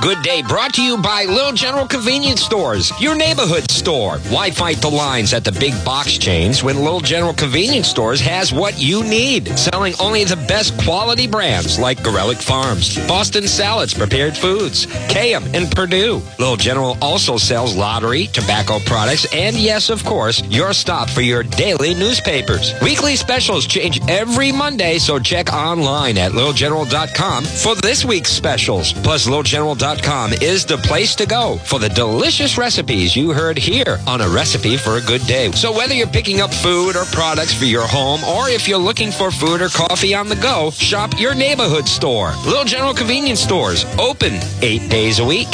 good day brought to you by Little General Convenience Stores, your neighborhood store. Why fight the lines at the big box chains when Little General Convenience Stores has what you need? Selling only the best quality brands like Garelick Farms, Boston Salads, Prepared Foods, Kayem, and Perdue. Little General also sells lottery, tobacco products, and yes, of course, your stop for your daily newspapers. Weekly specials change every Monday, so check online at littlegeneral.com for this week's specials. Plus, littlegeneral.com is the place to go for the delicious recipes you heard here on A Recipe for a Good Day. So whether you're picking up food or products for your home, or if you're looking for food or coffee on the go, shop your neighborhood store. Little General Convenience Stores, open eight days a week.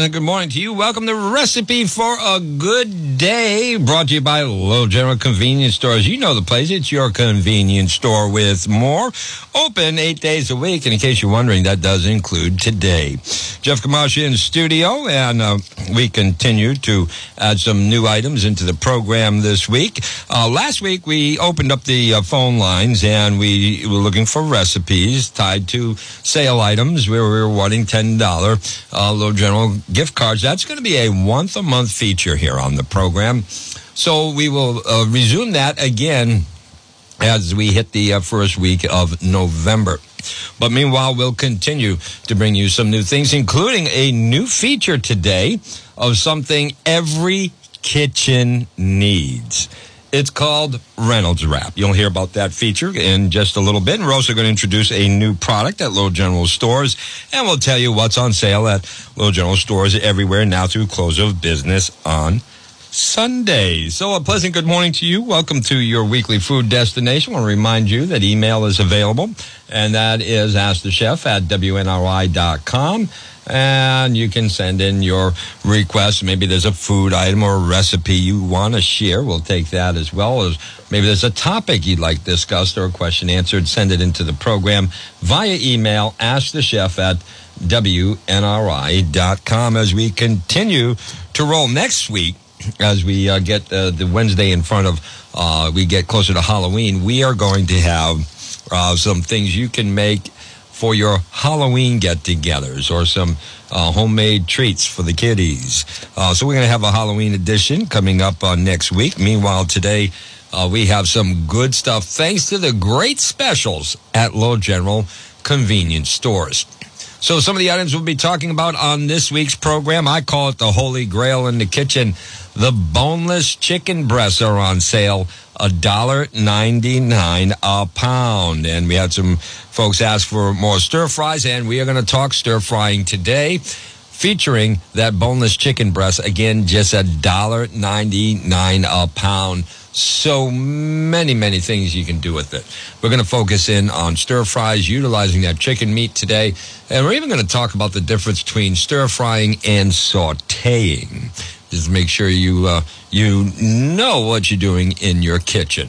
And good morning to you. Welcome to Recipe for a Good Day, brought to you by Little General Convenience Stores. You know the place. It's your convenience store with more. Open eight days a week. And in case you're wondering, that does include today. Jeff Kamashi in studio, and uh, we continue to add some new items into the program this week. Uh, last week, we opened up the uh, phone lines and we were looking for recipes tied to sale items we were wanting $10 uh, Little General gift cards. That's going to be a once a month feature here on the program. So we will uh, resume that again as we hit the uh, first week of November. But meanwhile, we'll continue to bring you some new things, including a new feature today of something every kitchen needs. It's called Reynolds Wrap. You'll hear about that feature in just a little bit. And we're also going to introduce a new product at Little General Stores. And we'll tell you what's on sale at Little General Stores everywhere now through close of business on Sunday. So a pleasant good morning to you. Welcome to your weekly food destination. I want to remind you that email is available, and that is askthechef at WNRI.com. And you can send in your requests. Maybe there's a food item or a recipe you want to share. We'll take that as well as maybe there's a topic you'd like discussed or a question answered. Send it into the program via email. Ask the chef at WNRI.com as we continue to roll next week as we uh, get uh, the Wednesday in front of, uh, we get closer to Halloween, we are going to have uh, some things you can make for your Halloween get togethers or some uh, homemade treats for the kiddies. Uh, so we're going to have a Halloween edition coming up next week. Meanwhile, today, we have some good stuff thanks to the great specials at Little General convenience stores. So some of the items we'll be talking about on this week's program, I call it the holy grail in the kitchen. The boneless chicken breasts are on sale, a dollar ninety nine a pound. And we had some folks ask for more stir fries, and we are going to talk stir frying today, featuring that boneless chicken breast. Again, just a dollar ninety nine a pound. So many, many things you can do with it. We're going to focus in on stir fries, utilizing that chicken meat today. And we're even going to talk about the difference between stir frying and sauteing. Just make sure you, uh, you know what you're doing in your kitchen.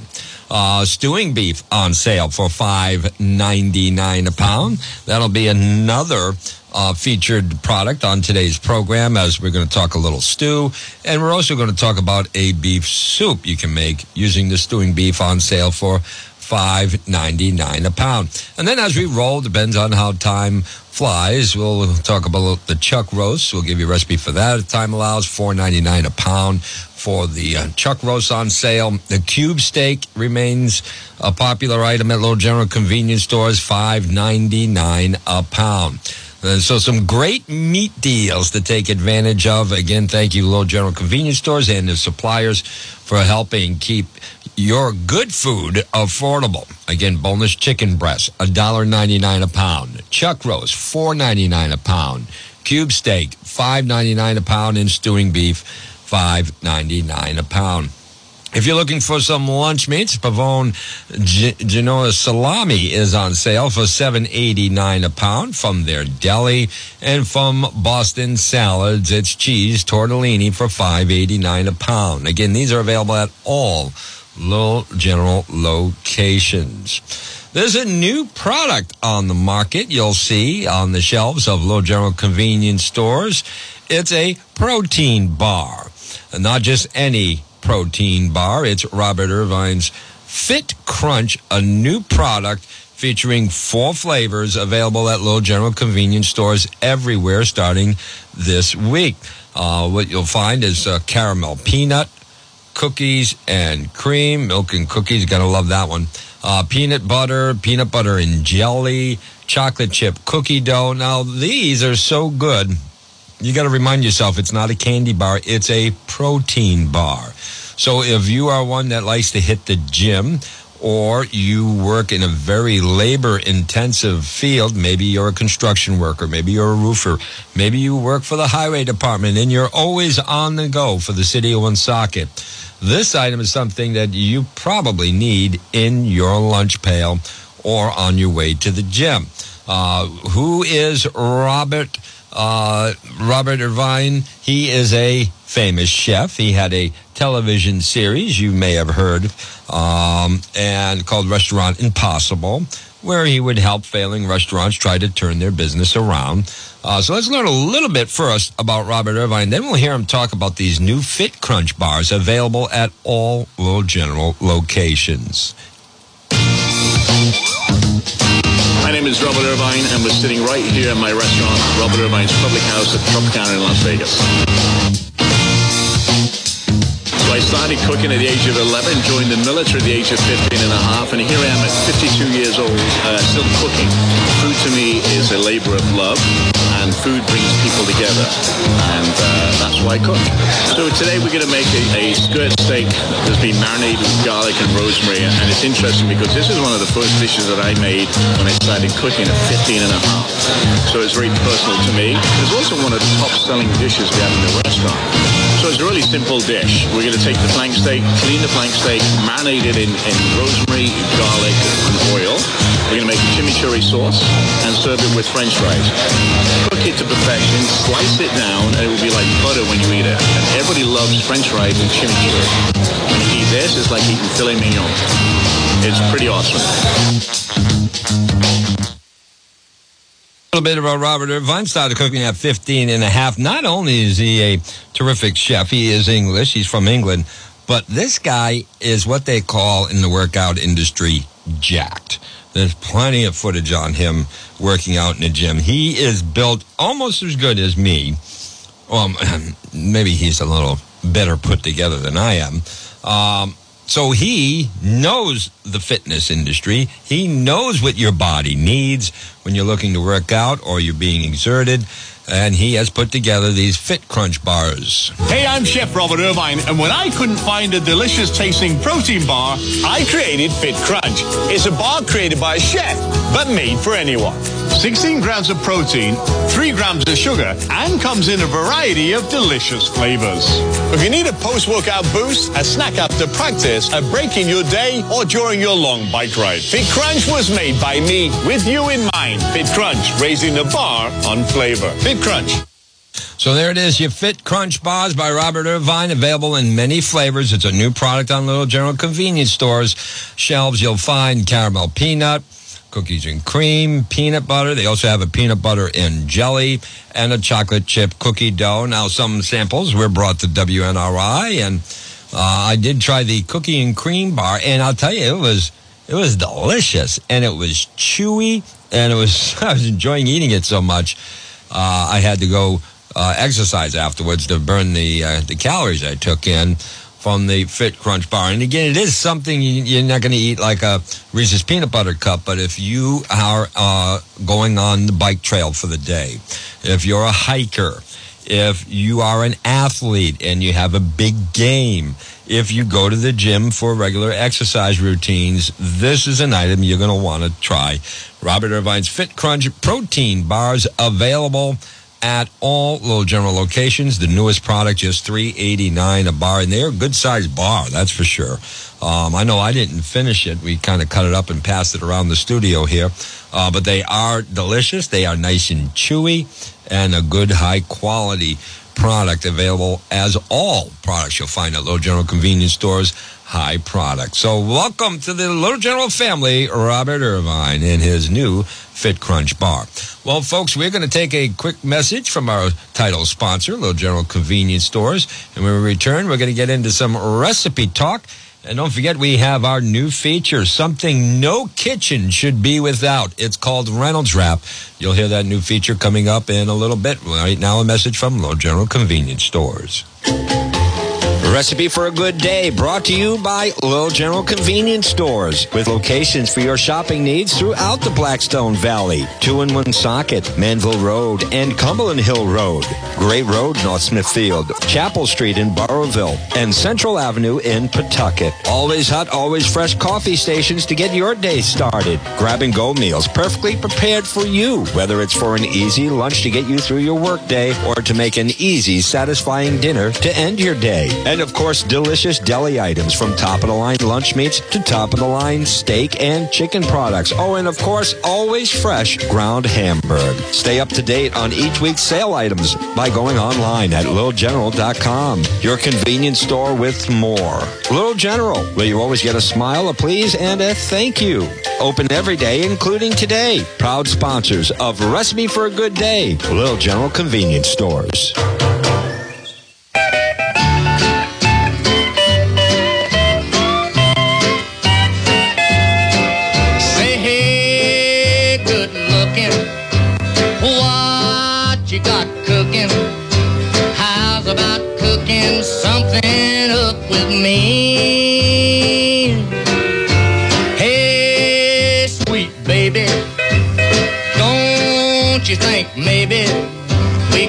Uh, stewing beef on sale for five ninety nine a pound. That'll be another uh, featured product on today's program as we're going to talk a little stew. And we're also going to talk about a beef soup you can make using the stewing beef on sale for five ninety nine a pound. And then as we roll, depends on how time flies. We'll talk about the chuck roast. We'll give you a recipe for that if time allows. Four ninety nine a pound for the uh, chuck roast on sale. The cube steak remains a popular item at Little General convenience stores. Five ninety nine a pound. Uh, so some great meat deals to take advantage of. Again, thank you, Little General Convenience Stores and their suppliers for helping keep your good food affordable. Again, boneless chicken breast, $1.99 a pound. Chuck roast, $4.99 a pound. Cube steak, $5.99 a pound. And stewing beef, $5.99 a pound. If you're looking for some lunch meats, Pavone Genoa salami is on sale for seven eighty nine a pound from their deli, and from Boston Salads, it's cheese tortellini for five eighty nine a pound. Again, these are available at all Little General locations. There's a new product on the market you'll see on the shelves of Little General convenience stores. It's a protein bar. Not just any protein bar. It's Robert Irvine's Fit Crunch, a new product featuring four flavors available at Little General convenience stores everywhere starting this week. Uh, what you'll find is uh, caramel peanut, cookies and cream, milk and cookies. Gotta love that one. Uh, peanut butter, peanut butter and jelly, chocolate chip cookie dough. Now, these are so good. You got to remind yourself it's not a candy bar, it's a protein bar. So if you are one that likes to hit the gym, or you work in a very labor intensive field, maybe you're a construction worker, maybe you're a roofer, maybe you work for the highway department and you're always on the go for the city of Woonsocket. This item is something that you probably need in your lunch pail or on your way to the gym. Uh, who is Robert? Uh, Robert Irvine. He is a famous chef. He had a television series you may have heard, um, and called Restaurant Impossible, where he would help failing restaurants try to turn their business around. Uh, so let's learn a little bit first about Robert Irvine. Then we'll hear him talk about these new Fit Crunch bars available at all Little General locations. My name is Robert Irvine, and we're sitting right here in my restaurant, Robert Irvine's Public House at Tropicana in Las Vegas. So I started cooking at the age of 11, joined the military at the age of 15 and a half, and here I am at 52 years old, uh, still cooking. Food to me is a labor of love, and food brings people together, and uh, that's why I cook. So today we're going to make a, a skirt steak that's been marinated with garlic and rosemary, and it's interesting because this is one of the first dishes that I made when I started cooking at 15 and a half. So it's very personal to me. It's also one of the top selling dishes we have in the restaurant. So it's a really simple dish. We're going to take the flank steak, clean the flank steak, marinate it in, in rosemary, garlic, and oil. We're going to make a chimichurri sauce and serve it with french fries. Cook it to perfection, slice it down, and it will be like butter when you eat it. And everybody loves french fries and chimichurri. When you eat this, it's like eating filet mignon. It's pretty awesome. Little bit about Robert Irvine. Started cooking at 15 and a half. Not only is he a terrific chef, he is English. He's from England. But this guy is what they call in the workout industry jacked. There's plenty of footage on him working out in the gym. He is built almost as good as me. Well, maybe he's a little better put together than I am. Um, so he knows the fitness industry. He knows what your body needs when you're looking to work out or you're being exerted. And he has put together these Fit Crunch bars. Hey, I'm Chef Robert Irvine, and when I couldn't find a delicious tasting protein bar, I created Fit Crunch. It's a bar created by a chef, but made for anyone. 16 grams of protein, 3 grams of sugar, and comes in a variety of delicious flavors. If you need a post-workout boost, a snack after practice, a break in your day, or during your long bike ride, Fit Crunch was made by me with you in mind. Fit Crunch, raising the bar on flavor. Fit Crunch. So there it is, your Fit Crunch bars by Robert Irvine, available in many flavors. It's a new product on Little General convenience stores. Shelves you'll find caramel peanut, cookies and cream, peanut butter. They also have a peanut butter and jelly and a chocolate chip cookie dough. Now, some samples were brought to WNRI, and uh, I did try the cookie and cream bar, and I'll tell you, it was It was delicious and it was chewy and it was I was enjoying eating it so much. Uh, I had to go uh, exercise afterwards to burn the uh, the calories I took in from the Fit Crunch bar. And again, it is something you, are not going to eat like a Reese's peanut butter cup, but if you are uh, going on the bike trail for the day, if you're a hiker, if you are an athlete and you have a big game, if you go to the gym for regular exercise routines, this is an item you're going to want to try. Robert Irvine's Fit Crunch protein bars available at all Little General locations. The newest product, just three eighty nine a bar, and they're a good sized bar, that's for sure. Um, I know I didn't finish it. We kind of cut it up and passed it around the studio here, uh, but they are delicious. They are nice and chewy, and a good high quality product available as all products you'll find at Little General convenience stores high product. So welcome to the Little General family, Robert Irvine in his new Fit Crunch bar. Well, folks, we're going to take a quick message from our title sponsor, Little General Convenience Stores. And when we return, we're going to get into some recipe talk. And don't forget, we have our new feature, something no kitchen should be without. It's called Reynolds Wrap. You'll hear that new feature coming up in a little bit. Right now, a message from Little General Convenience Stores. Recipe for a good day brought to you by Little General Convenience Stores with locations for your shopping needs throughout the Blackstone Valley. Two in Woonsocket, Manville Road, and Cumberland Hill Road. Gray Road, North Smithfield, Chapel Street in Burrillville, and Central Avenue in Pawtucket. Always hot, always fresh coffee stations to get your day started. Grab and go meals perfectly prepared for you, whether it's for an easy lunch to get you through your workday or to make an easy, satisfying dinner to end your day. And of course, delicious deli items from top of the line lunch meats to top of the line steak and chicken products. Oh, and of course, always fresh ground hamburg. Stay up to date on each week's sale items by going online at littlegeneral.com. Your convenience store with more. Little General, where you always get a smile, a please, and a thank you. Open every day, including today. Proud sponsors of Recipe for a Good Day, Little General Convenience Stores.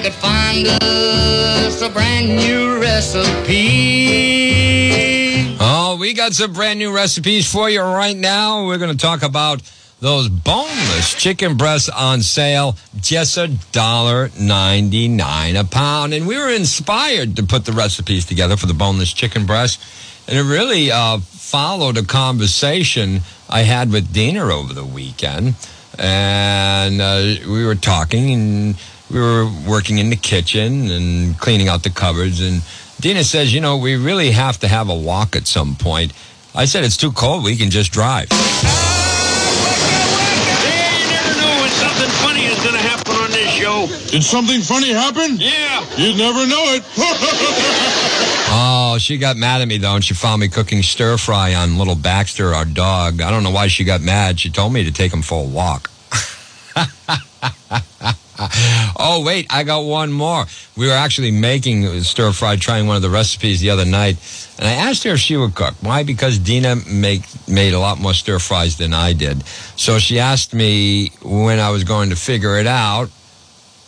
Could find us a brand new recipe? Oh, we got some brand new recipes for you right now. We're going to talk about those boneless chicken breasts on sale, just a dollar ninety nine a pound. And we were inspired to put the recipes together for the boneless chicken breast. And it really uh, followed a conversation I had with Dina over the weekend. And uh, we were talking and we were working in the kitchen and cleaning out the cupboards. And Dina says, you know, we really have to have a walk at some point. I said, it's too cold. We can just drive. Did something funny happen? Yeah. You'd never know it. oh, she got mad at me though, and she found me cooking stir fry on little Baxter, our dog. I don't know why she got mad. She told me to take him for a walk. oh, wait, I got one more. We were actually making stir fry, trying one of the recipes the other night, and I asked her if she would cook. Why? Because Dina make, made a lot more stir fries than I did. So she asked me when I was going to figure it out,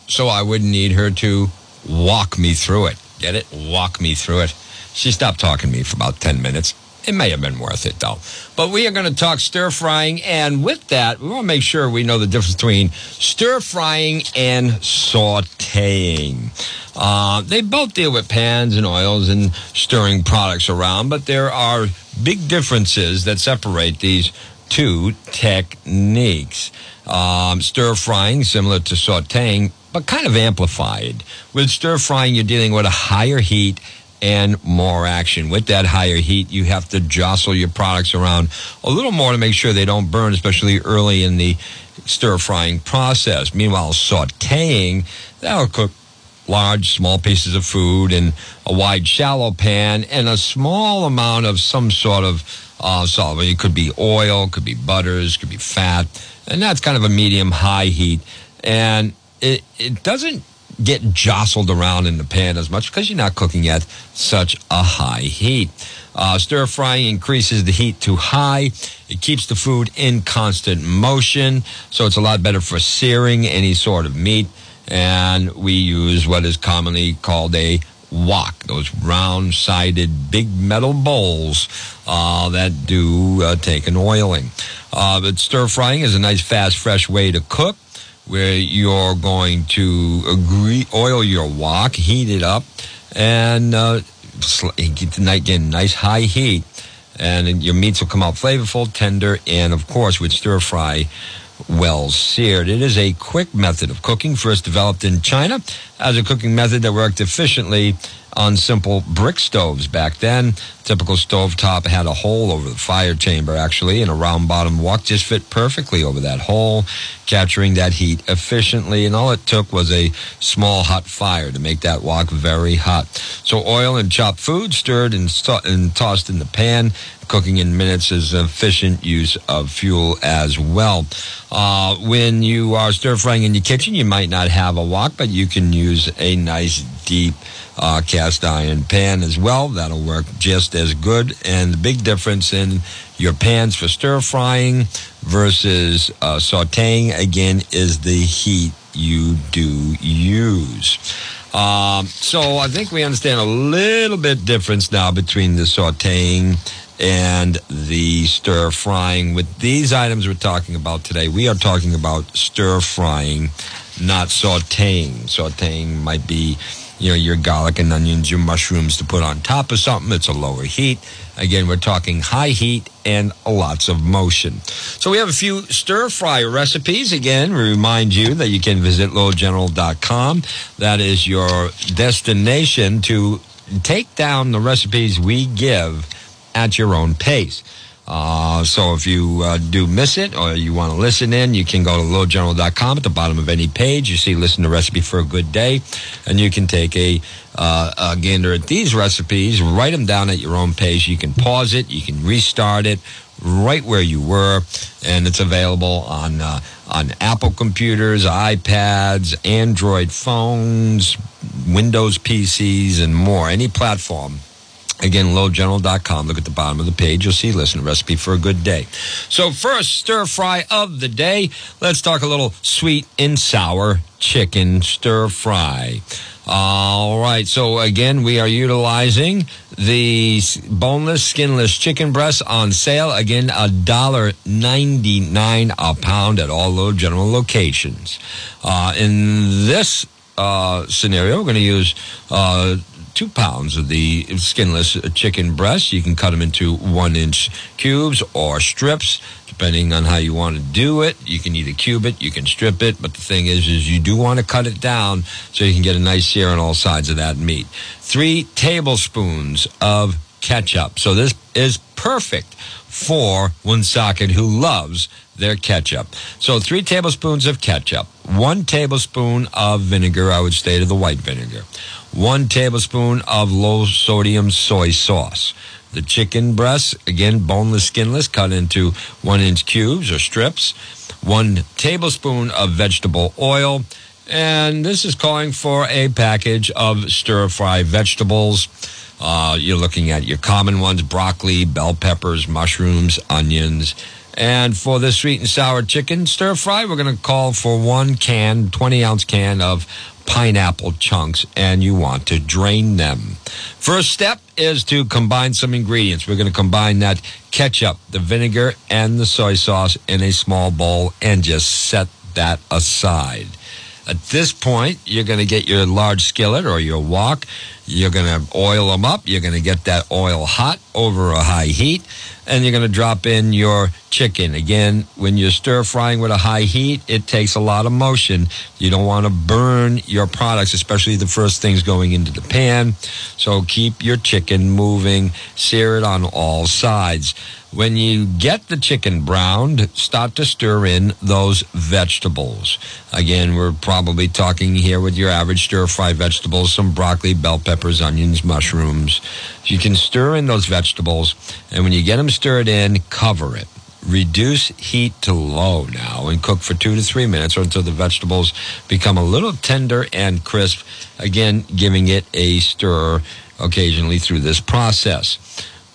so I wouldn't need her to walk me through it. Get it? Walk me through it. She stopped talking to me for about 10 minutes. It may have been worth it, though. But we are going to talk stir frying. And with that, we want to make sure we know the difference between stir frying and sauteing. Uh, they both deal with pans and oils and stirring products around, but there are big differences that separate these two techniques. Um, stir frying, similar to sauteing, but kind of amplified. With stir frying, you're dealing with a higher heat and more action. With that higher heat, you have to jostle your products around a little more to make sure they don't burn, especially early in the stir frying process. Meanwhile, sauteing, that'll cook large, small pieces of food in a wide, shallow pan and a small amount of some sort of uh, salt. It could be oil, could be butters, could be fat, and that's kind of a medium high heat. And it, it doesn't get jostled around in the pan as much because you're not cooking at such a high heat. Uh, stir frying increases the heat to high. It keeps the food in constant motion, so it's a lot better for searing any sort of meat. And we use what is commonly called a wok, those round sided big metal bowls uh, that do uh, take an oiling. Uh, but stir frying is a nice, fast, fresh way to cook where you're going to agree, oil your wok, heat it up, and uh, get nice high heat, and your meats will come out flavorful, tender, and of course with stir fry well seared. It is a quick method of cooking, first developed in China as a cooking method that worked efficiently on simple brick stoves back then. Typical stove top had a hole over the fire chamber, actually, and a round bottom wok just fit perfectly over that hole, capturing that heat efficiently. And all it took was a small hot fire to make that wok very hot. So oil and chopped food stirred and, st- and tossed in the pan. Cooking in minutes is efficient use of fuel as well. Uh, when you are stir frying in your kitchen, you might not have a wok, but you can use a nice deep uh, cast iron pan as well. That'll work just as good. And the big difference in your pans for stir frying versus uh, sauteing, again, is the heat you do use. Um, so I think we understand a little bit difference now between the sauteing and the stir frying. With these items we're talking about today, we are talking about stir frying, not sauteing. Sauteing might be you know, your garlic and onions, your mushrooms to put on top of something. It's a lower heat. Again, we're talking high heat and lots of motion. So we have a few stir fry recipes. Again, we remind you that you can visit littlegeneral.com. That is your destination to take down the recipes we give at your own pace. Uh, so if you uh, do miss it or you want to listen in, you can go to littlegeneral.com at the bottom of any page. You see, listen to recipe for a good day, and you can take a, uh, a gander at these recipes, write them down at your own pace. You can pause it, you can restart it right where you were, and it's available on uh, on Apple computers, iPads, Android phones, Windows PCs, and more. Any platform Again, littlegeneral.com. Look at the bottom of the page. You'll see listen recipe for a good day. So first stir fry of the day. Let's talk a little sweet and sour chicken stir fry. All right. So again, we are utilizing the boneless, skinless chicken breast on sale. Again, a dollar ninety nine a pound at all Little General locations. Uh, in this uh, scenario, we're going to use uh, two pounds of the skinless chicken breast. You can cut them into one inch cubes or strips, depending on how you want to do it. You can either cube it, you can strip it, but the thing is, is you do want to cut it down so you can get a nice sear on all sides of that meat. Three tablespoons of ketchup. So this is perfect for Woonsocket who loves their ketchup. So three tablespoons of ketchup, one tablespoon of vinegar, I would say to the white vinegar, one tablespoon of low sodium soy sauce. The chicken breasts, again, boneless, skinless, cut into one inch cubes or strips. One tablespoon of vegetable oil. And this is calling for a package of stir fry vegetables. Uh, you're looking at your common ones broccoli, bell peppers, mushrooms, onions. And for the sweet and sour chicken stir fry, we're going to call for one can, 20 ounce can of pineapple chunks and you want to drain them. First step is to combine some ingredients. We're going to combine that ketchup, the vinegar, and the soy sauce in a small bowl and just set that aside. At this point, you're going to get your large skillet or your wok. You're going to oil them up. You're going to get that oil hot over a high heat and you're going to drop in your chicken. Again, when you're stir frying with a high heat, it takes a lot of motion. You don't want to burn your products, especially the first things going into the pan. So keep your chicken moving, sear it on all sides. When you get the chicken browned, start to stir in those vegetables. Again, we're probably talking here with your average stir fry vegetables, some broccoli, bell peppers, onions, mushrooms. You can stir in those vegetables, and when you get them stirred in, cover it. Reduce heat to low now and cook for two to three minutes or until the vegetables become a little tender and crisp. Again, giving it a stir occasionally through this process.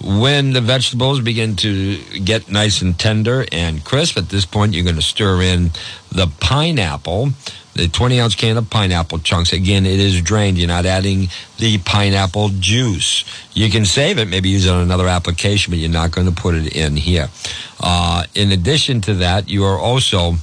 When the vegetables begin to get nice and tender and crisp, at this point you're going to stir in the pineapple, the 20 ounce can of pineapple chunks. Again, it is drained. You're not adding the pineapple juice. You can save it, maybe use it on another application, but you're not going to put it in here. Uh, in addition to that, you are also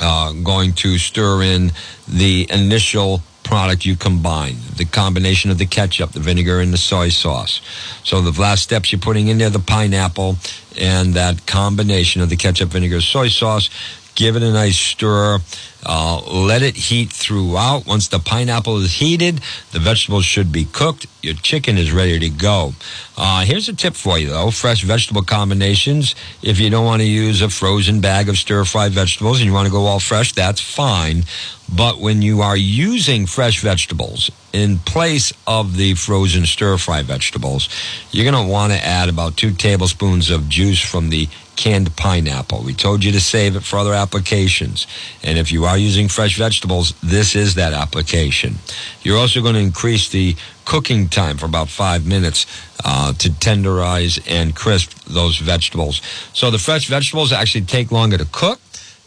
uh, going to stir in the initial product you combine, the combination of the ketchup, the vinegar, and the soy sauce. So the last steps you're putting in there, the pineapple and that combination of the ketchup, vinegar, soy sauce. Give it a nice stir. Uh, let it heat throughout. Once the pineapple is heated, the vegetables should be cooked. Your chicken is ready to go. Uh, here's a tip for you, though fresh vegetable combinations. If you don't want to use a frozen bag of stir fried vegetables and you want to go all fresh, that's fine. But when you are using fresh vegetables in place of the frozen stir fry vegetables, you're going to want to add about two tablespoons of juice from the canned pineapple. We told you to save it for other applications. And if you are using fresh vegetables, this is that application. You're also going to increase the cooking time for about five minutes uh, to tenderize and crisp those vegetables. So the fresh vegetables actually take longer to cook,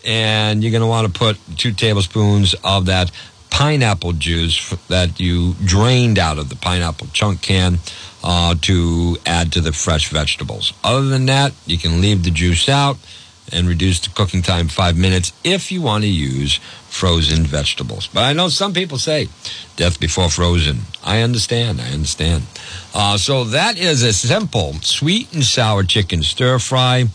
and you're going to want to put two tablespoons of that pineapple juice that you drained out of the pineapple chunk can uh, to add to the fresh vegetables. Other than that, you can leave the juice out and reduce the cooking time five minutes if you want to use frozen vegetables. But I know some people say death before frozen. I understand. I understand. Uh, so that is a simple sweet and sour chicken stir fry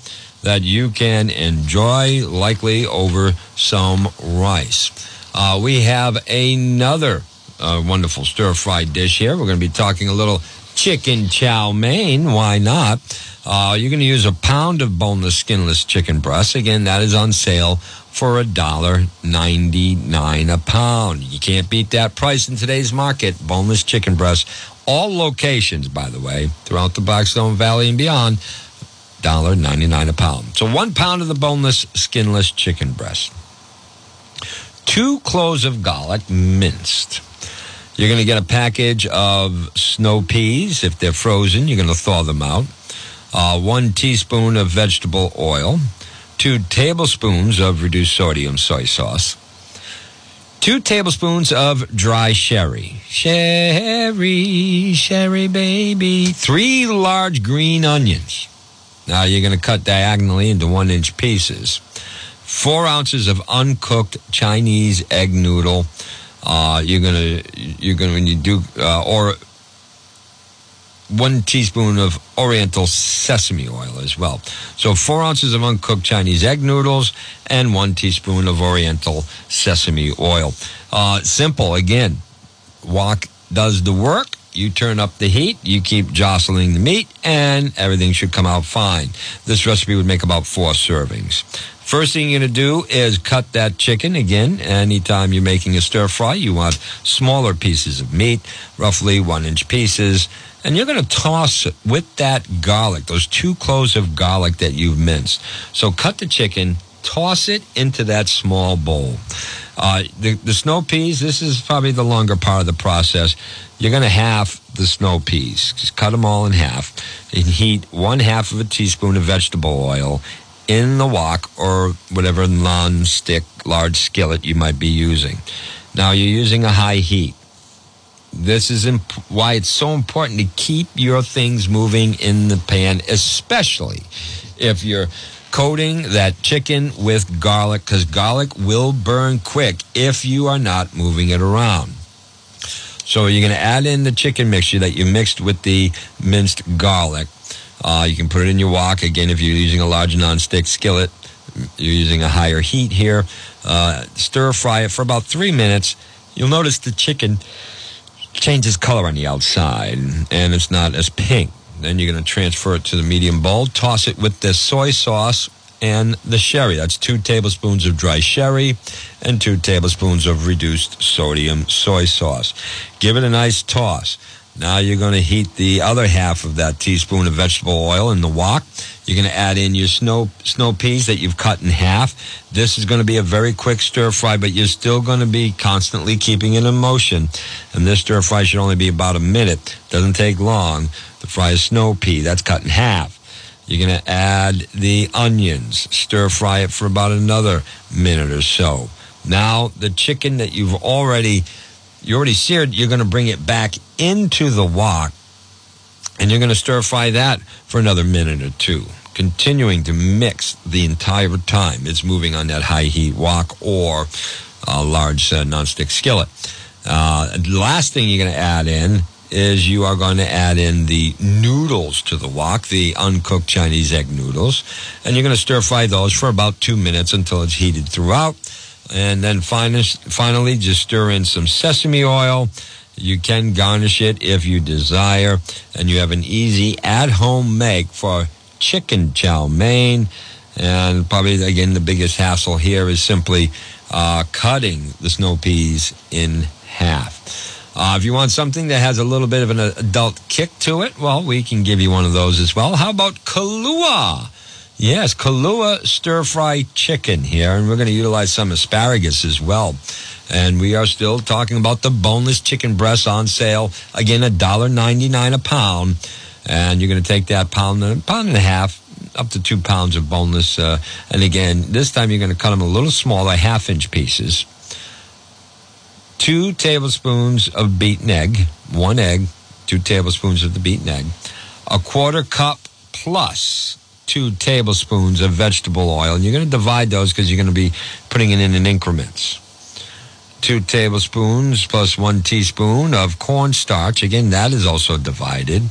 that you can enjoy likely over some rice. Uh, we have another uh, wonderful stir fried dish here. We're going to be talking a little chicken chow mein. Why not? Uh, you're going to use a pound of boneless, skinless chicken breast. Again, that is on sale for a dollar ninety-nine a pound. You can't beat that price in today's market. Boneless chicken breast, all locations, by the way, throughout the Blackstone Valley and beyond, dollar ninety-nine a pound. So one pound of the boneless, skinless chicken breast. Two cloves of garlic minced. You're going to get a package of snow peas. If they're frozen, you're going to thaw them out. Uh, one teaspoon of vegetable oil. Two tablespoons of reduced sodium soy sauce. Two tablespoons of dry sherry. Sherry, sherry baby. Three large green onions. Now you're going to cut diagonally into one inch pieces. Four ounces of uncooked Chinese egg noodle. Uh, you're gonna you're gonna when you do uh, or one teaspoon of Oriental sesame oil as well. So four ounces of uncooked Chinese egg noodles and one teaspoon of Oriental sesame oil. Uh, simple again. Wok does the work. You turn up the heat, you keep jostling the meat, and everything should come out fine. This recipe would make about four servings. First thing you're going to do is cut that chicken. Again, anytime you're making a stir fry, you want smaller pieces of meat, roughly one inch pieces. And you're going to toss it with that garlic, those two cloves of garlic that you've minced. So cut the chicken, toss it into that small bowl. Uh, the, the snow peas, this is probably the longer part of the process. You're going to half the snow peas. Just cut them all in half and heat one half of a teaspoon of vegetable oil in the wok or whatever non-stick large skillet you might be using. Now you're using a high heat. This is imp- why it's so important to keep your things moving in the pan, especially if you're coating that chicken with garlic, because garlic will burn quick if you are not moving it around. So you're going to add in the chicken mixture that you mixed with the minced garlic. Uh, you can put it in your wok. Again, if you're using a large non-stick skillet, you're using a higher heat here. Uh, stir fry it for about three minutes. You'll notice the chicken changes color on the outside and it's not as pink. Then you're going to transfer it to the medium bowl. Toss it with the soy sauce and the sherry. That's two tablespoons of dry sherry and two tablespoons of reduced sodium soy sauce. Give it a nice toss. Now you're going to heat the other half of that teaspoon of vegetable oil in the wok. You're going to add in your snow snow peas that you've cut in half. This is going to be a very quick stir fry, but you're still going to be constantly keeping it in motion. And this stir fry should only be about a minute. Doesn't take long to fry a snow pea. That's cut in half. You're going to add the onions, stir fry it for about another minute or so. Now the chicken that you've already you already seared, you're going to bring it back into the wok and you're going to stir fry that for another minute or two, continuing to mix the entire time it's moving on that high heat wok or a large uh, nonstick skillet. Uh, the last thing you're going to add in is you are going to add in the noodles to the wok, the uncooked Chinese egg noodles, and you're going to stir fry those for about two minutes until it's heated throughout. And then finally, just stir in some sesame oil. You can garnish it if you desire. And you have an easy at home make for chicken chow mein. And probably, again, the biggest hassle here is simply uh, cutting the snow peas in half. Uh, if you want something that has a little bit of an adult kick to it, well, we can give you one of those as well. How about Kahlua? Yes, Kahlua stir fry chicken here, and we're going to utilize some asparagus as well. And we are still talking about the boneless chicken breasts on sale. Again, $1.99 a pound. And you're going to take that pound, a pound and a half, up to two pounds of boneless. Uh, and again, this time you're going to cut them a little smaller, half inch pieces. Two tablespoons of beaten egg, one egg, two tablespoons of the beaten egg, a quarter cup plus two tablespoons of vegetable oil. And you're going to divide those because you're going to be putting it in in increments. Two tablespoons plus one teaspoon of cornstarch. Again, that is also divided.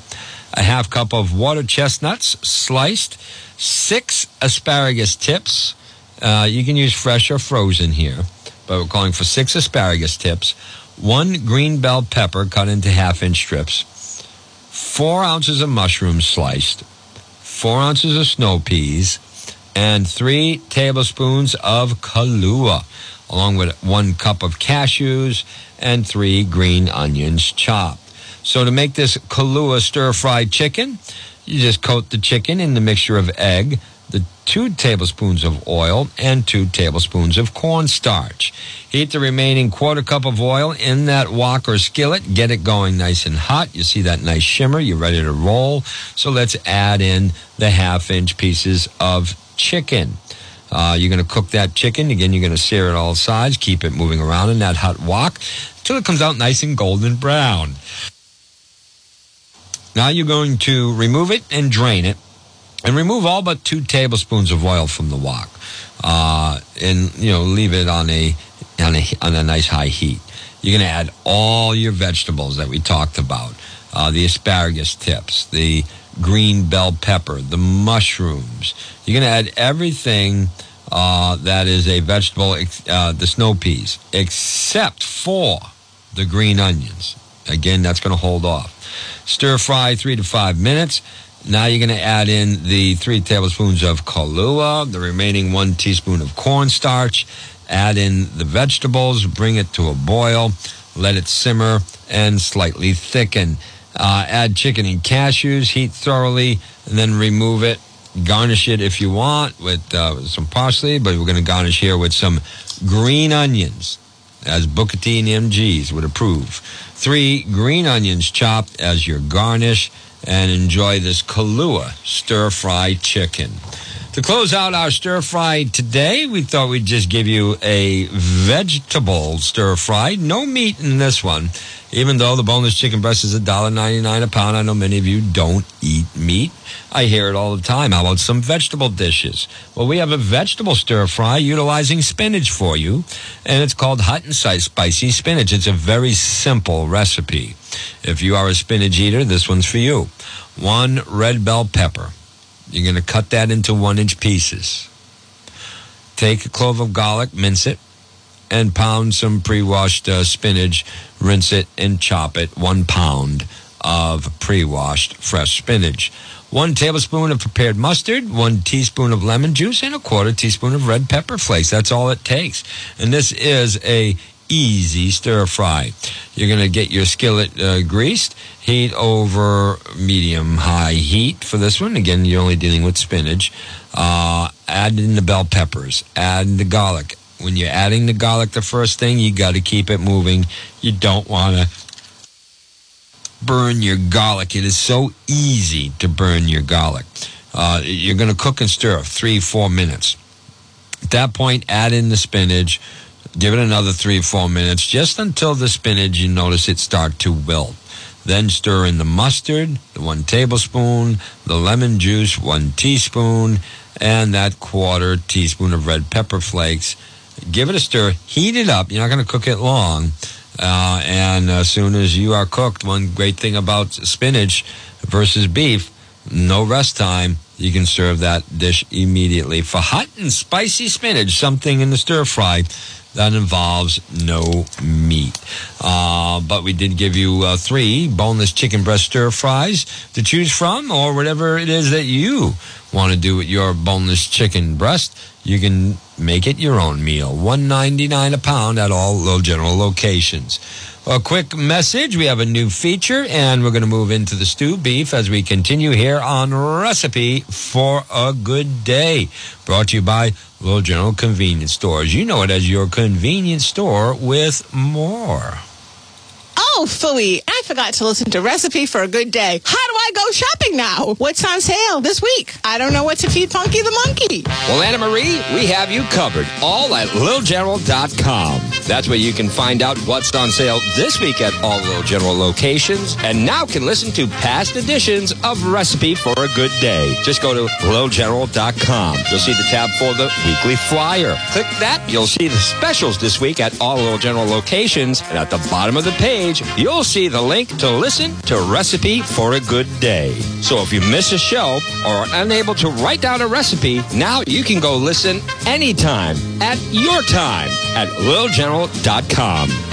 A half cup of water chestnuts sliced. Six asparagus tips. Uh, you can use fresh or frozen here, but we're calling for six asparagus tips. One green bell pepper cut into half inch strips. Four ounces of mushrooms sliced four ounces of snow peas, and three tablespoons of Kahlua, along with one cup of cashews and three green onions chopped. So to make this Kahlua stir fried chicken, you just coat the chicken in the mixture of egg, the two tablespoons of oil, and two tablespoons of cornstarch. Heat the remaining quarter cup of oil in that wok or skillet. Get it going nice and hot. You see that nice shimmer. You're ready to roll. So let's add in the half inch pieces of chicken. Uh, you're going to cook that chicken. Again, you're going to sear it all sides. Keep it moving around in that hot wok until it comes out nice and golden brown. Now you're going to remove it and drain it and remove all but two tablespoons of oil from the wok, uh, and you know leave it on a on a on a nice high heat. You're going to add all your vegetables that we talked about, uh, the asparagus tips, the green bell pepper, the mushrooms. You're going to add everything uh, that is a vegetable, uh, the snow peas, except for the green onions. Again, that's going to hold off. Stir fry three to five minutes. Now you're going to add in the three tablespoons of Kahlua, the remaining one teaspoon of cornstarch. Add in the vegetables, bring it to a boil, let it simmer and slightly thicken. Uh, add chicken and cashews, heat thoroughly, and then remove it. Garnish it if you want with uh, some parsley, but we're going to garnish here with some green onions, as Booker T and MGs would approve. Three green onions chopped as your garnish and enjoy this Kahlua stir fry chicken. To close out our stir fry today, we thought we'd just give you a vegetable stir fry. No meat in this one, even though the boneless chicken breast is $1.99 a pound. I know many of you don't eat meat. I hear it all the time. How about some vegetable dishes? Well, we have a vegetable stir fry utilizing spinach for you, and it's called hot and spicy spinach. It's a very simple recipe. If you are a spinach eater, this one's for you. One red bell pepper. You're going to cut that into one inch pieces. Take a clove of garlic, mince it, and pound some pre washed uh, spinach, rinse it, and chop it one pound of pre-washed fresh spinach. One tablespoon of prepared mustard, one teaspoon of lemon juice, and a quarter teaspoon of red pepper flakes. That's all it takes. And this is a easy stir fry. You're going to get your skillet uh, greased, heat over medium high heat for this one. Again, you're only dealing with spinach. Uh, add in the bell peppers, add the garlic. When you're adding the garlic, the first thing, you got to keep it moving. You don't want to burn your garlic. It is so easy to burn your garlic. Uh, you're going to cook and stir three, four minutes. At that point, add in the spinach. Give it another three, or four minutes, just until the spinach, you notice it start to wilt. Then stir in the mustard, the one tablespoon, the lemon juice, one teaspoon, and that quarter teaspoon of red pepper flakes. Give it a stir. Heat it up. You're not going to cook it long. Uh, and as soon as you are cooked, one great thing about spinach versus beef, no rest time. You can serve that dish immediately. For hot and spicy spinach, something in the stir fry that involves no meat. Uh, but we did give you uh, three boneless chicken breast stir fries to choose from, or whatever it is that you want to do with your boneless chicken breast. You can make it your own meal. One ninety nine a pound at all General locations. A quick message. We have a new feature, and we're going to move into the stew beef as we continue here on Recipe for a Good Day. Brought to you by Little General Convenience Stores. You know it as your convenience store with more. Oh, phooey. I forgot to listen to Recipe for a Good Day. How do I go shopping now? What's on sale this week? I don't know what to feed Punky the monkey. Well, Anna Marie, we have you covered. All at littlegeneral.com. That's where you can find out what's on sale this week at all Little General locations. And now can listen to past editions of Recipe for a Good Day. Just go to littlegeneral.com. You'll see the tab for the weekly flyer. Click that. You'll see the specials this week at all Little General locations. And at the bottom of the page, you'll see the link to listen to Recipe for a Good Day. So if you miss a show or are unable to write down a recipe, now you can go listen anytime at your time at littlegeneral.com.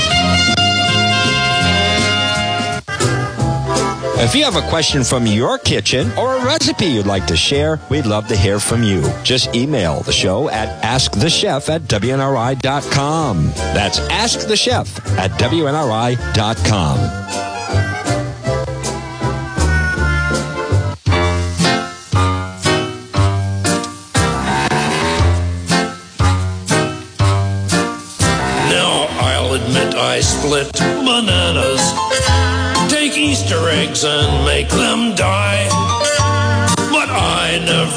If you have a question from your kitchen or a recipe you'd like to share, we'd love to hear from you. Just email the show at askthechef at WNRI.com. That's askthechef at WNRI.com.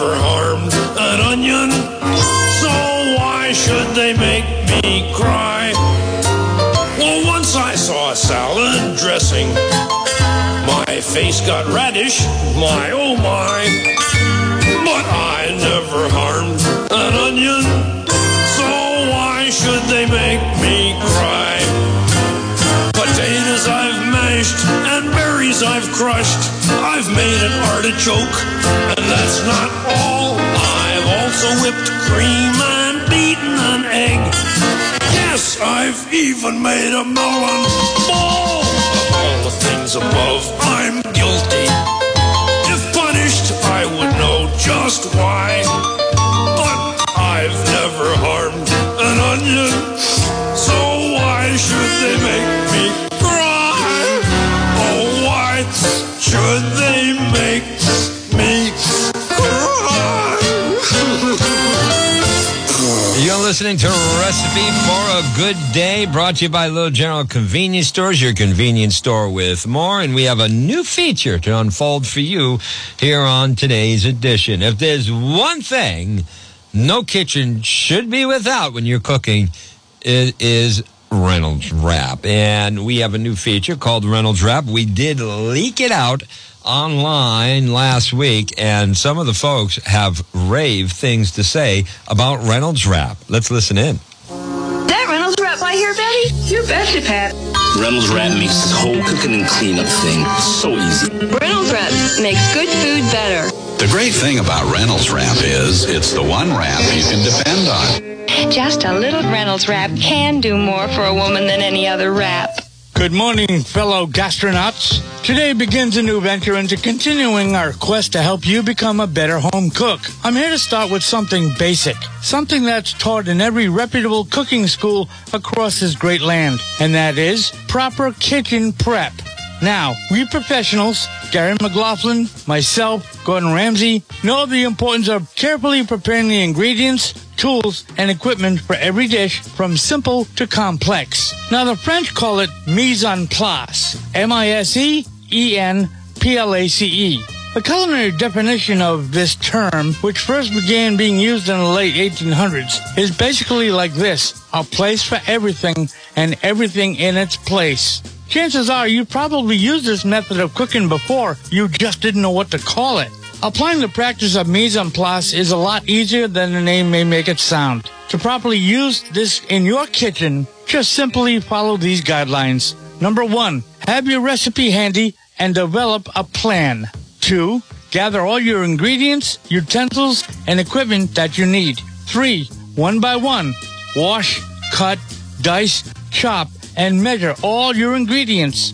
never harmed an onion. So why should they make me cry? Well, once I saw a salad dressing. My face got radish, my oh my. But I never harmed an onion. So why should they make me cry? Potatoes I've mashed and berries I've crushed. I've made an artichoke, that's not all. I've also whipped cream and beaten an egg. Yes, I've even made a melon ball. Of all the things above, I'm guilty. If punished, I would know just why. But I've never harmed Recipe for a Good Day, brought to you by Little General Convenience Stores, your convenience store with more. And we have a new feature to unfold for you here on today's edition. If there's one thing no kitchen should be without when you're cooking, it is Reynolds Wrap. And we have a new feature called Reynolds Wrap. We did leak it out online last week, and some of the folks have rave things to say about Reynolds Wrap. Let's listen in. You betcha, Pat. Reynolds Wrap makes this whole cooking and cleanup thing so easy. Reynolds wrap makes good food better. The great thing about Reynolds Wrap is it's the one wrap you can depend on. Just a little Reynolds wrap can do more for a woman than any other wrap. Good morning, fellow gastronauts. Today begins a new venture into continuing our quest to help you become a better home cook. I'm here to start with something basic, something that's taught in every reputable cooking school across this great land, and that is proper kitchen prep. Now, we professionals, Gary McLaughlin, myself, Gordon Ramsay, know the importance of carefully preparing the ingredients, tools, and equipment for every dish from simple to complex. Now, the French call it mise en place. M-I-S-E-E-N-P-L-A-C-E. The culinary definition of this term, which first began being used in the late 1800s, is basically like this. A place for everything and everything in its place. Chances are you probably used this method of cooking before, you just didn't know what to call it. Applying the practice of mise en place is a lot easier than the name may make it sound. To properly use this in your kitchen, just simply follow these guidelines. Number one, have your recipe handy and develop a plan. Two, gather all your ingredients, utensils, and equipment that you need. Three, one by one, wash, cut, dice, chop, and measure all your ingredients.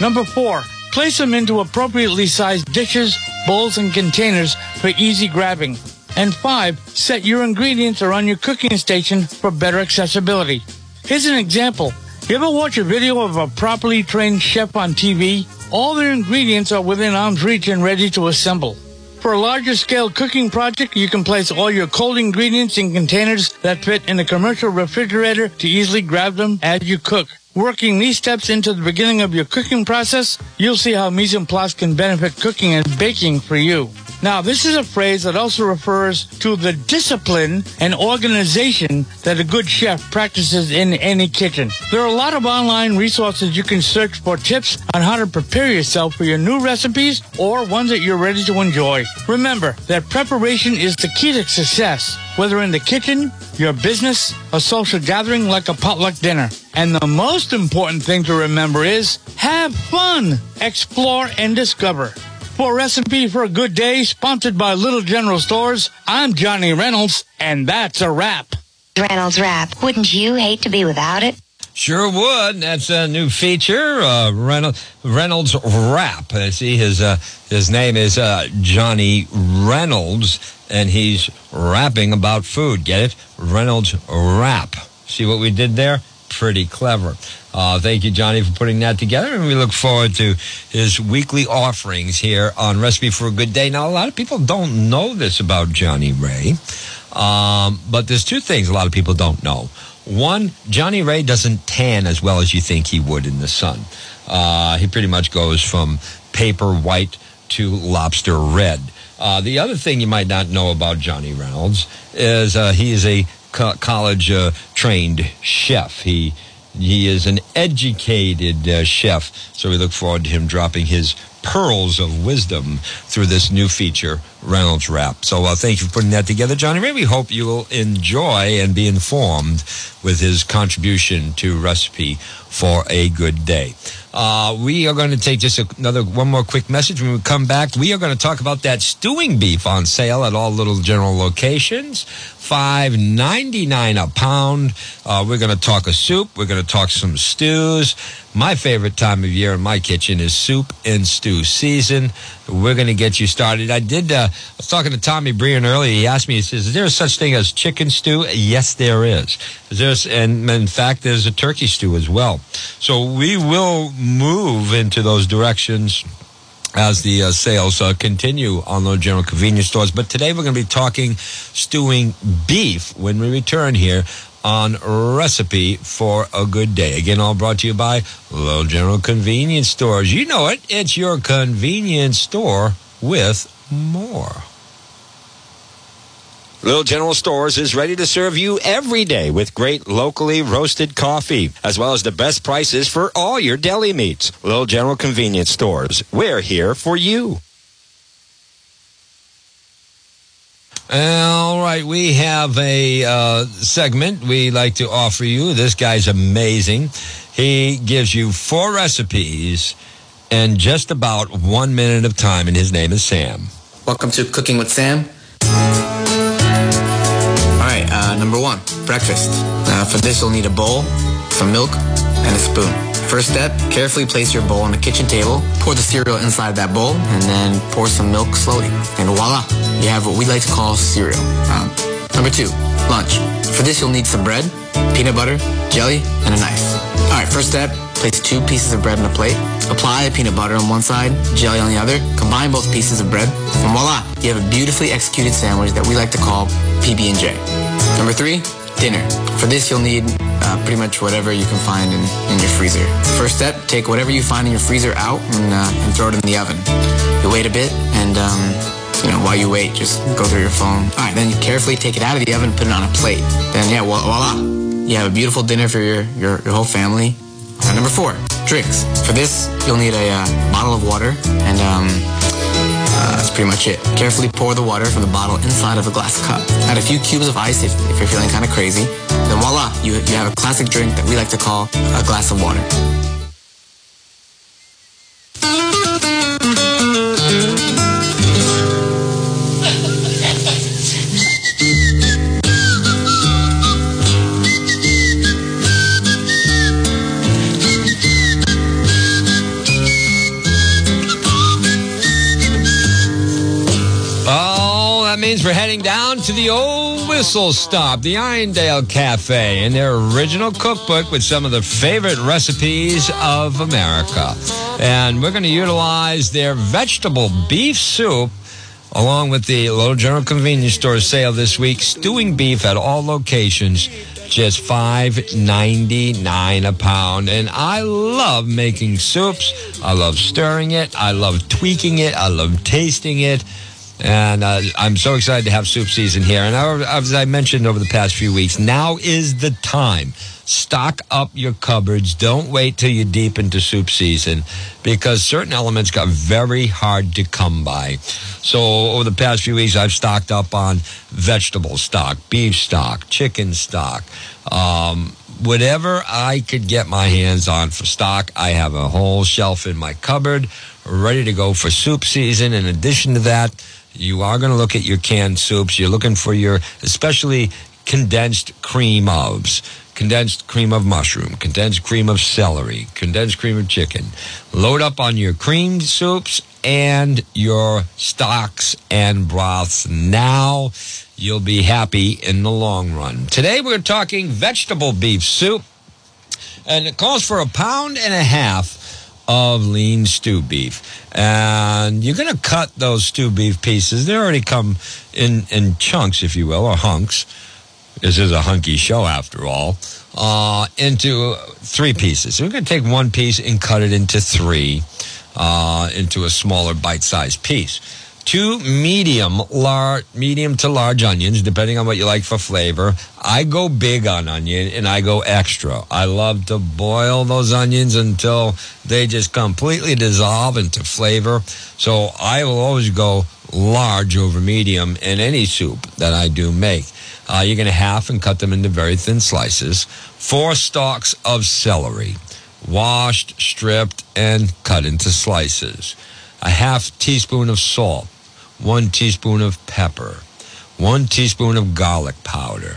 Number four, place them into appropriately sized dishes, bowls, and containers for easy grabbing. And five, set your ingredients around your cooking station for better accessibility. Here's an example. You ever watch a video of a properly trained chef on TV? All their ingredients are within arm's reach and ready to assemble. For a larger scale cooking project, you can place all your cold ingredients in containers that fit in a commercial refrigerator to easily grab them as you cook. Working these steps into the beginning of your cooking process, you'll see how mise en place can benefit cooking and baking for you. Now, this is a phrase that also refers to the discipline and organization that a good chef practices in any kitchen. There are a lot of online resources you can search for tips on how to prepare yourself for your new recipes or ones that you're ready to enjoy. Remember that preparation is the key to success, whether in the kitchen, your business, a social gathering like a potluck dinner. And the most important thing to remember is have fun, explore, and discover. For a recipe for a good day, sponsored by Little General Stores, I'm Johnny Reynolds, and that's a wrap. Reynolds Wrap. Wouldn't you hate to be without it? Sure would. That's a new feature. Uh, Reynolds, Reynolds Rap. Uh, see, his uh, his name is uh, Johnny Reynolds, and he's rapping about food. Get it? Reynolds Rap. See what we did there? Pretty clever. Uh, thank you, Johnny, for putting that together, and we look forward to his weekly offerings here on Recipe for a Good Day. Now, a lot of people don't know this about Johnny Ray, um, but there's two things a lot of people don't know. One, Johnny Ray doesn't tan as well as you think he would in the sun. Uh, he pretty much goes from paper white to lobster red. Uh, the other thing you might not know about Johnny Reynolds is uh, he is a co- college uh, trained chef. He he is an educated uh, chef, so we look forward to him dropping his pearls of wisdom through this new feature, Reynolds Wrap. So uh, thank you for putting that together, Johnny. We hope you will enjoy and be informed with his contribution to Recipe for a Good Day. Uh, we are going to take just another one more quick message. When we come back, we are going to talk about that stewing beef on sale at all Little General locations. Five ninety nine a pound. Uh, we're going to talk a soup. We're going to talk some stews. My favorite time of year in my kitchen is soup and stew season. We're going to get you started. I did. Uh, I was talking to Tommy Brian earlier. He asked me. He says, "Is there such thing as chicken stew?" Yes, there is. There's, and in fact, there's a turkey stew as well. So we will move into those directions as the uh, sales uh, continue on those general convenience stores. But today we're going to be talking stewing beef when we return here on Recipe for a Good Day. Again, all brought to you by Little General Convenience Stores. You know it, it's your convenience store with more. Little General Stores is ready to serve you every day with great locally roasted coffee, as well as the best prices for all your deli meats. Little General Convenience Stores. We're here for you. All right, we have a uh, segment we like to offer you. This guy's amazing. He gives you four recipes in just about one minute of time, and his name is Sam. Welcome to Cooking with Sam. All right, uh, number one, breakfast. Uh, for this, you'll need a bowl, some milk, and a spoon. First step, carefully place your bowl on the kitchen table, pour the cereal inside that bowl, and then pour some milk slowly. And voila, you have what we like to call cereal. Um, number two, lunch. For this, you'll need some bread, peanut butter, jelly, and a knife. All right, first step, place two pieces of bread on a plate. Apply peanut butter on one side, jelly on the other. Combine both pieces of bread, and voila, you have a beautifully executed sandwich that we like to call PB&J. Number three, dinner. For this, you'll need uh, pretty much whatever you can find in, in your freezer. First step, take whatever you find in your freezer out and, uh, and throw it in the oven. You wait a bit, and um, you know, while you wait, just go through your phone. All right, then you carefully take it out of the oven, put it on a plate. Then yeah, voila, you have a beautiful dinner for your your, your whole family. Uh, number four, drinks. For this, you'll need a uh, bottle of water, and um, that's pretty much it. Carefully pour the water from the bottle inside of a glass cup. Add a few cubes of ice if, if you're feeling kind of crazy. Then voila, you, you have a classic drink that we like to call a glass of water. To the old whistle stop, the Irondale Cafe, and their original cookbook with some of the favorite recipes of America. And we're going to utilize their vegetable beef soup along with the Little General Convenience Store sale this week. Stewing beef at all locations, just five ninety nine a pound. And I love making soups. I love stirring it. I love tweaking it. I love tasting it. And uh, I'm so excited to have soup season here. And as I mentioned over the past few weeks, now is the time. Stock up your cupboards. Don't wait till you're deep into soup season because certain elements got very hard to come by. So over the past few weeks, I've stocked up on vegetable stock, beef stock, chicken stock, um, whatever I could get my hands on for stock. I have a whole shelf in my cupboard ready to go for soup season. In addition to that, you are going to look at your canned soups. You're looking for your, especially condensed cream ofs, condensed cream of mushroom, condensed cream of celery, condensed cream of chicken. Load up on your cream soups and your stocks and broths now. You'll be happy in the long run. Today we're talking vegetable beef soup, and it calls for a pound and a half of lean stew beef. And you're going to cut those stew beef pieces. They already come in, in chunks, if you will, or hunks. This is a hunky show after all. Uh, into three pieces. So we're going to take one piece and cut it into three, uh, into a smaller bite-sized piece. Two medium, large, medium to large onions, depending on what you like for flavor. I go big on onion and I go extra. I love to boil those onions until they just completely dissolve into flavor. So I will always go large over medium in any soup that I do make. Uh, you're going to half and cut them into very thin slices. Four stalks of celery, washed, stripped, and cut into slices. A half teaspoon of salt, one teaspoon of pepper, one teaspoon of garlic powder,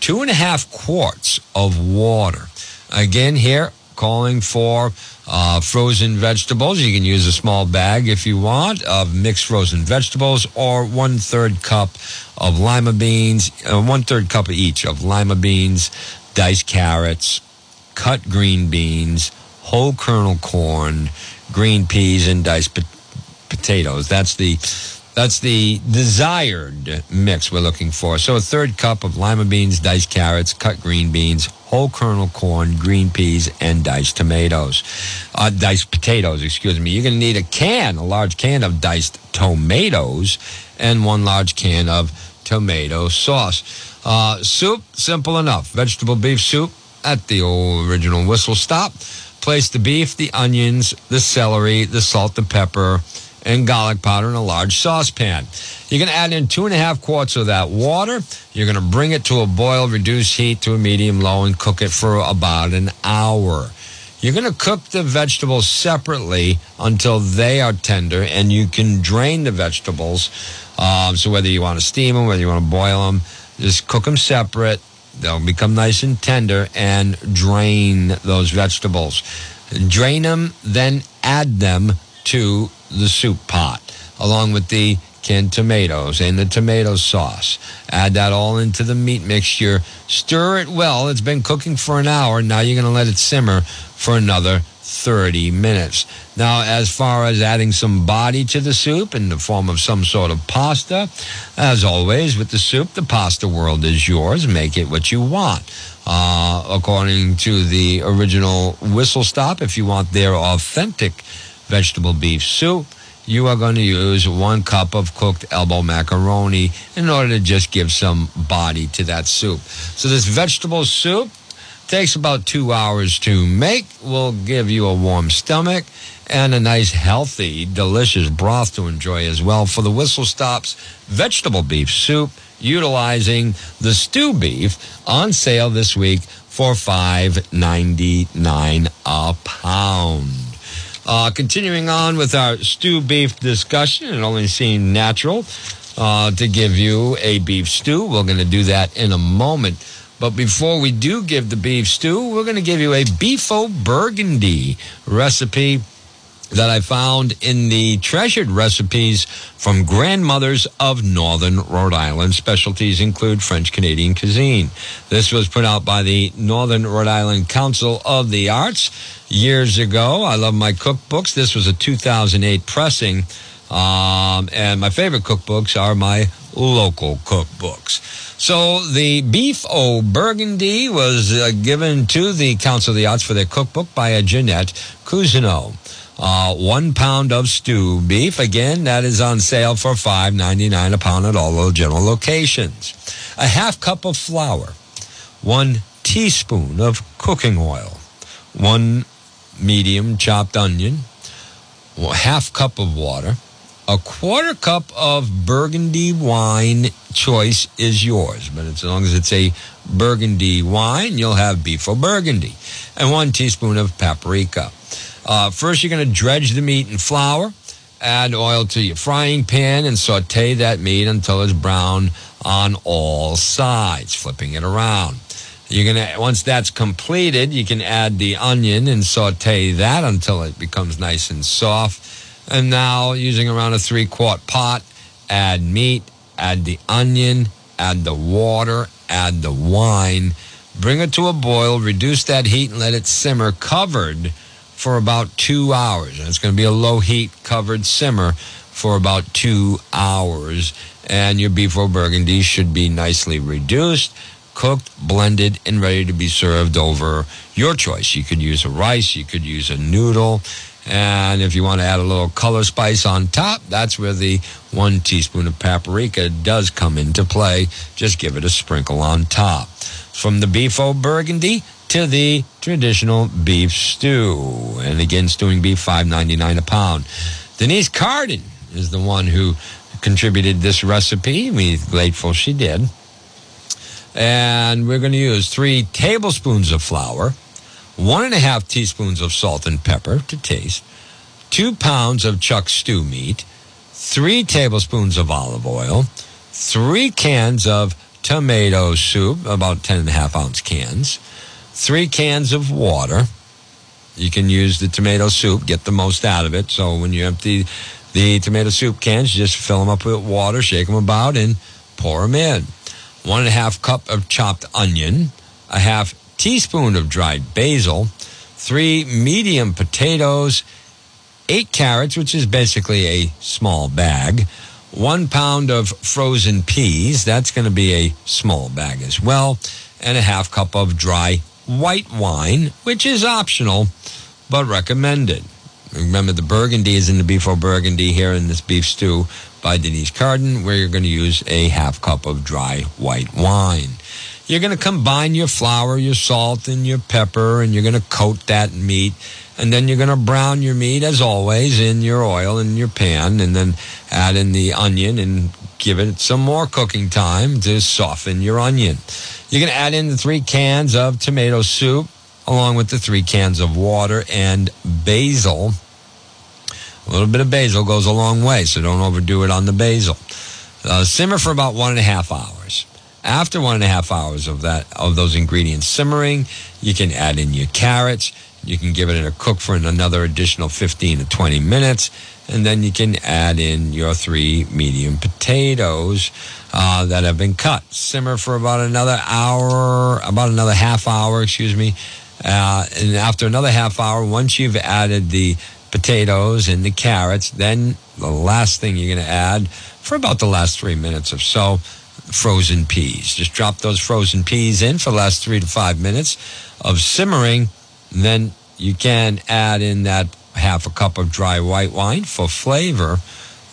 two and a half quarts of water. Again, here calling for uh, frozen vegetables. You can use a small bag if you want of mixed frozen vegetables, or one third cup of lima beans, uh, one third cup of each of lima beans, diced carrots, cut green beans, whole kernel corn, green peas, and diced pot- potatoes. That's the that's the desired mix we're looking for. So a third cup of lima beans, diced carrots, cut green beans, whole kernel corn, green peas, and diced tomatoes. Uh, diced potatoes, excuse me. You're going to need a can, a large can of diced tomatoes, and one large can of tomato sauce. Uh, soup, simple enough. Vegetable beef soup at the old original whistle stop. Place the beef, the onions, the celery, the salt, the pepper, and garlic powder in a large saucepan. You're going to add in two and a half quarts of that water. You're going to bring it to a boil, reduce heat to a medium low, and cook it for about an hour. You're going to cook the vegetables separately until they are tender, and you can drain the vegetables. Um, so whether you want to steam them, whether you want to boil them, just cook them separate. They'll become nice and tender and drain those vegetables. Drain them, then add them to the soup pot along with the canned tomatoes and the tomato sauce. Add that all into the meat mixture. Stir it well. It's been cooking for an hour. Now you're going to let it simmer for another 30 minutes. Now, as far as adding some body to the soup in the form of some sort of pasta, as always with the soup, the pasta world is yours. Make it what you want. Uh, according to the original Whistle Stop, if you want their authentic vegetable beef soup, you are going to use one cup of cooked elbow macaroni in order to just give some body to that soup. So this vegetable soup takes about two hours to make. Will give you a warm stomach and a nice, healthy, delicious broth to enjoy as well. For the Whistle Stops vegetable beef soup, utilizing the stew beef on sale this week for five ninety nine a pound. Uh, continuing on with our stew beef discussion, it only seemed natural uh, to give you a beef stew. We're going to do that in a moment. But before we do give the beef stew, we're going to give you a beef au burgundy recipe that I found in the treasured recipes from grandmothers of Northern Rhode Island. Specialties include French Canadian cuisine. This was put out by the Northern Rhode Island Council of the Arts years ago. I love my cookbooks. This was a 2008 pressing. Um, and my favorite cookbooks are my local cookbooks. So the beef au burgundy was uh, given to the Council of the Arts for their cookbook by a Jeanette Cousineau. Uh, one pound of stew beef. Again, that is on sale for five ninety nine a pound at all general locations. A half cup of flour, one teaspoon of cooking oil, one medium chopped onion, half cup of water, a quarter cup of burgundy wine. Choice is yours, but as long as it's a burgundy wine, you'll have beef or burgundy, and one teaspoon of paprika. Uh, first, you're going to dredge the meat in flour. Add oil to your frying pan and saute that meat until it's brown on all sides, flipping it around. You're gonna once that's completed, you can add the onion and saute that until it becomes nice and soft. And now, using around a three quart pot, add meat, add the onion, add the water, add the wine. Bring it to a boil, reduce that heat, and let it simmer covered for about two hours. And it's going to be a low heat covered simmer for about two hours. And your beef au burgundy should be nicely reduced, cooked, blended, and ready to be served over your choice. You could use a rice, you could use a noodle. And if you want to add a little color spice on top, that's where the one teaspoon of paprika does come into play. Just give it a sprinkle on top. From the beef au burgundy to the traditional beef stew. And again, stewing beef, five ninety nine a pound. Denise Carden is the one who contributed this recipe. We're grateful she did. And we're going to use three tablespoons of flour, one and a half teaspoons of salt and pepper to taste, two pounds of chuck stew meat, three tablespoons of olive oil, three cans of tomato soup, about 10 and a half ounce cans, three cans of water. You can use the tomato soup, get the most out of it. So when you empty the tomato soup cans, just fill them up with water, shake them about, and pour them in. One and a half cup of chopped onion, a half teaspoon of dried basil, three medium potatoes, eight carrots, which is basically a small bag, one pound of frozen peas, that's going to be a small bag as well, and a half cup of dry white wine, which is optional but recommended. Remember, the burgundy is in the beef au burgundy here in this beef stew by Denise Carden, where you're going to use a half cup of dry white wine. You're going to combine your flour, your salt, and your pepper, and you're going to coat that meat. And then you're going to brown your meat, as always, in your oil in your pan, and then add in the onion and give it some more cooking time to soften your onion. Going to add in the three cans of tomato soup, along with the three cans of water and basil. A little bit of basil goes a long way, so don't overdo it on the basil. Uh, simmer for about one and a half hours. after one and a half hours of that of those ingredients simmering, you can add in your carrots. You can give it a cook for another additional 15 to 20 minutes, and then you can add in your three medium potatoes uh, that have been cut. Simmer for about another hour, about another half hour, excuse me. Uh, and after another half hour, once you've added the potatoes and the carrots, then the last thing you're going to add for about the last three minutes or so, frozen peas. Just drop those frozen peas in for the last three to five minutes of simmering. Then you can add in that half a cup of dry white wine for flavor.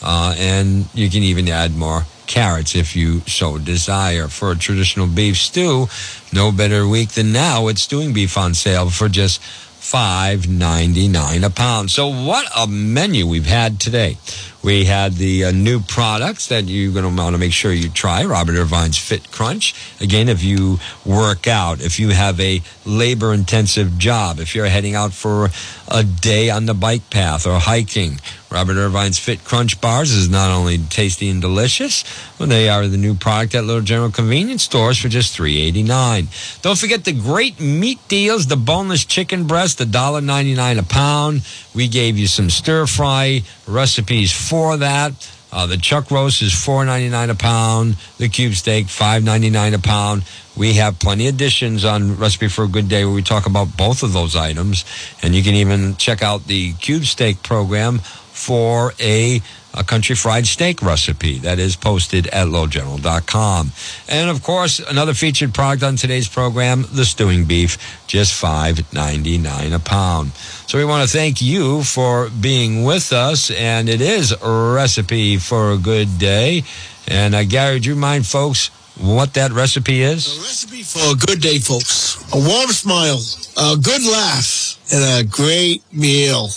Uh, and you can even add more carrots if you so desire. For a traditional beef stew, no better week than now. It's stewing beef on sale for just five ninety nine a pound. So what a menu we've had today. We had the uh, new products that you're going to want to make sure you try. Robert Irvine's Fit Crunch. Again, if you work out, if you have a labor intensive job, if you're heading out for a day on the bike path or hiking, Robert Irvine's Fit Crunch bars is not only tasty and delicious, but they are the new product at Little General Convenience stores for just $3.89. Don't forget the great meat deals, the boneless chicken breast, $1.99 a pound. We gave you some stir fry recipes for that. Uh, the chuck roast is four ninety nine a pound. The cube steak five ninety nine a pound. We have plenty of editions on Recipe for a Good Day where we talk about both of those items, and you can even check out the cube steak program for a, a country fried steak recipe that is posted at littlegeneral.com. And of course, another featured product on today's program, the stewing beef, just five ninety nine a pound. So we want to thank you for being with us, and it is a recipe for a good day. And uh, Gary, do you mind, folks, what that recipe is? A recipe for a good day, folks. A warm smile, a good laugh, and a great meal.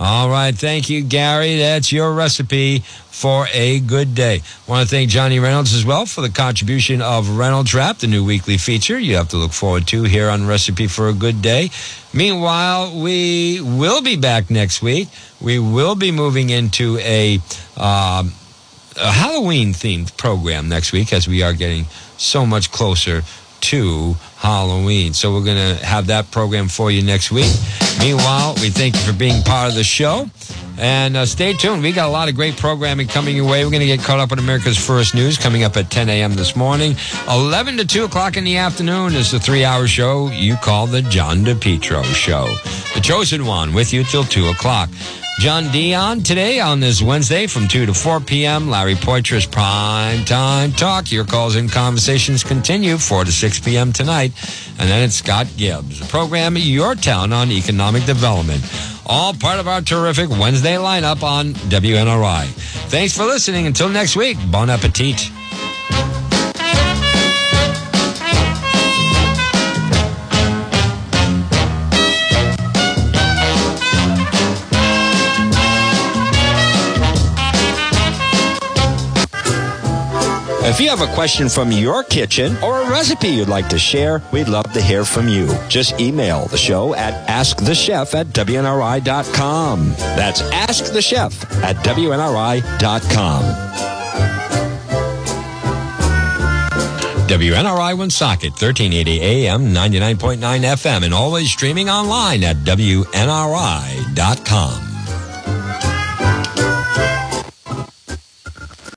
All right. Thank you, Gary. That's your recipe for a good day. I Want to thank Johnny Reynolds as well for the contribution of Reynolds Wrap, the new weekly feature you have to look forward to here on Recipe for a Good Day. Meanwhile, we will be back next week. We will be moving into a, um, a Halloween themed program next week as we are getting so much closer to Halloween. So we're going to have that program for you next week. Meanwhile, we thank you for being part of the show. And uh, stay tuned. We got a lot of great programming coming your way. We're going to get caught up with America's First News coming up at 10 a.m. this morning. 11 to 2 o'clock in the afternoon is the three hour show you call the John DePetro Show. The Chosen One with you till 2 o'clock. John Dion today on this Wednesday from 2 to 4 p.m. Larry Poitras Prime Time Talk. Your calls and conversations continue 4 to 6 p.m. tonight. And then it's Scott Gibbs, the program Your Town on Economic Development. All part of our terrific Wednesday lineup on WNRI. Thanks for listening. Until next week, bon appetit. If you have a question from your kitchen or a recipe you'd like to share, we'd love to hear from you. Just email the show at askthechef at WNRI.com. That's askthechef at WNRI.com. WNRI Woonsocket, 1380 AM, 99.9 FM, and always streaming online at WNRI.com.